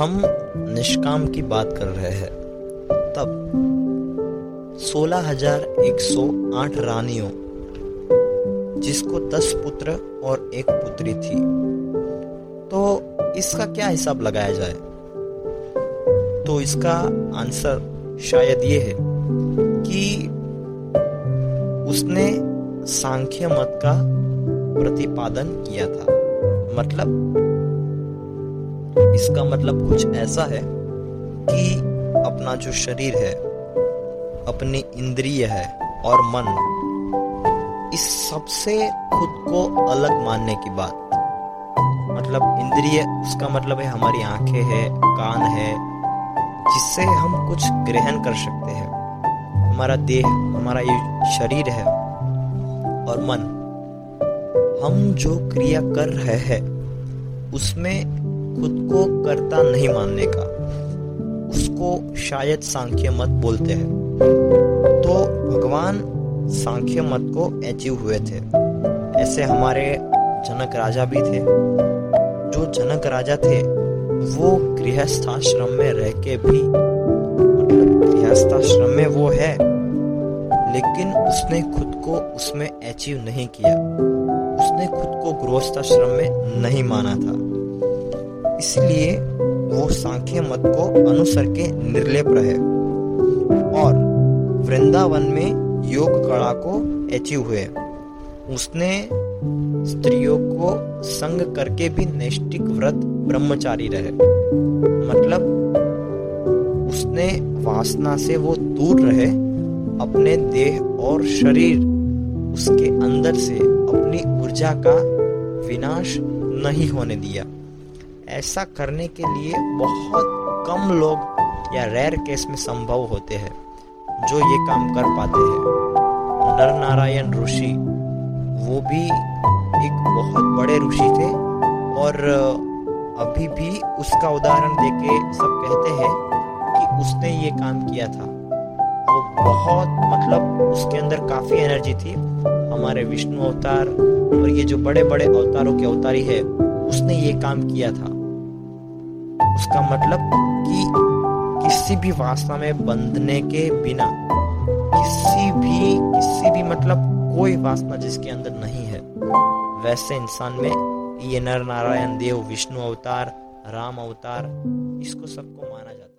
हम निष्काम की बात कर रहे हैं। तब 16,108 रानियों जिसको 10 पुत्र और एक पुत्री थी। तो इसका क्या हिसाब लगाया जाए? तो इसका आंसर शायद ये है कि उसने सांख्य मत का प्रतिपादन किया था। मतलब इसका मतलब कुछ ऐसा है कि अपना जो शरीर है, अपनी इंद्रिय है और मन, इस सबसे खुद को अलग मानने की बात। मतलब इंद्रिय, उसका मतलब है हमारी आँखें है, कान है, जिससे हम कुछ ग्रहण कर सकते हैं। हमारा देह, हमारा ये शरीर है और मन। हम जो क्रिया कर रहे हैं, उसमें खुद को कर्ता नहीं मानने का। उसको शायद सांख्य मत बोलते हैं। तो भगवान सांख्य मत को अचीव हुए थे। ऐसे हमारे जनक राजा भी थे। जो जनक राजा थे, वो गृहस्थाश्रम में रह के भी मतलब गृहस्थाश्रम में वो है, लेकिन उसने खुद को उसमें अचीव नहीं किया। उसने खुद को गृहस्थाश्रम में नहीं माना था। इसलिए वो सांख्य मत को अनुसर के निर्लेप रहे। और वृंदावन में योग कला को अचीव हुए। उसने स्त्रियों को संग करके भी नैष्टिक व्रत ब्रह्मचारी रहे। मतलब उसने वासना से वो दूर रहे, अपने देह और शरीर उसके अंदर से अपनी ऊर्जा का विनाश नहीं होने दिया। ऐसा करने के लिए बहुत कम लोग या रेयर केस में संभव होते हैं, जो ये काम कर पाते हैं। नर नारायण ऋषि, वो भी एक बहुत बड़े ऋषि थे और अभी भी उसका उदाहरण देके सब कहते हैं कि उसने ये काम किया था। वो बहुत मतलब उसके अंदर काफ़ी एनर्जी थी। हमारे विष्णु अवतार और ये जो बड़े बड़े अवतारों के अवतारी है, उसने ये काम किया था। उसका मतलब कि किसी भी वासना में बंधने के बिना किसी भी किसी भी मतलब कोई वासना जिसके अंदर नहीं है। वैसे इंसान में ये नर नारायण देव, विष्णु अवतार, राम अवतार, इसको सबको माना जाता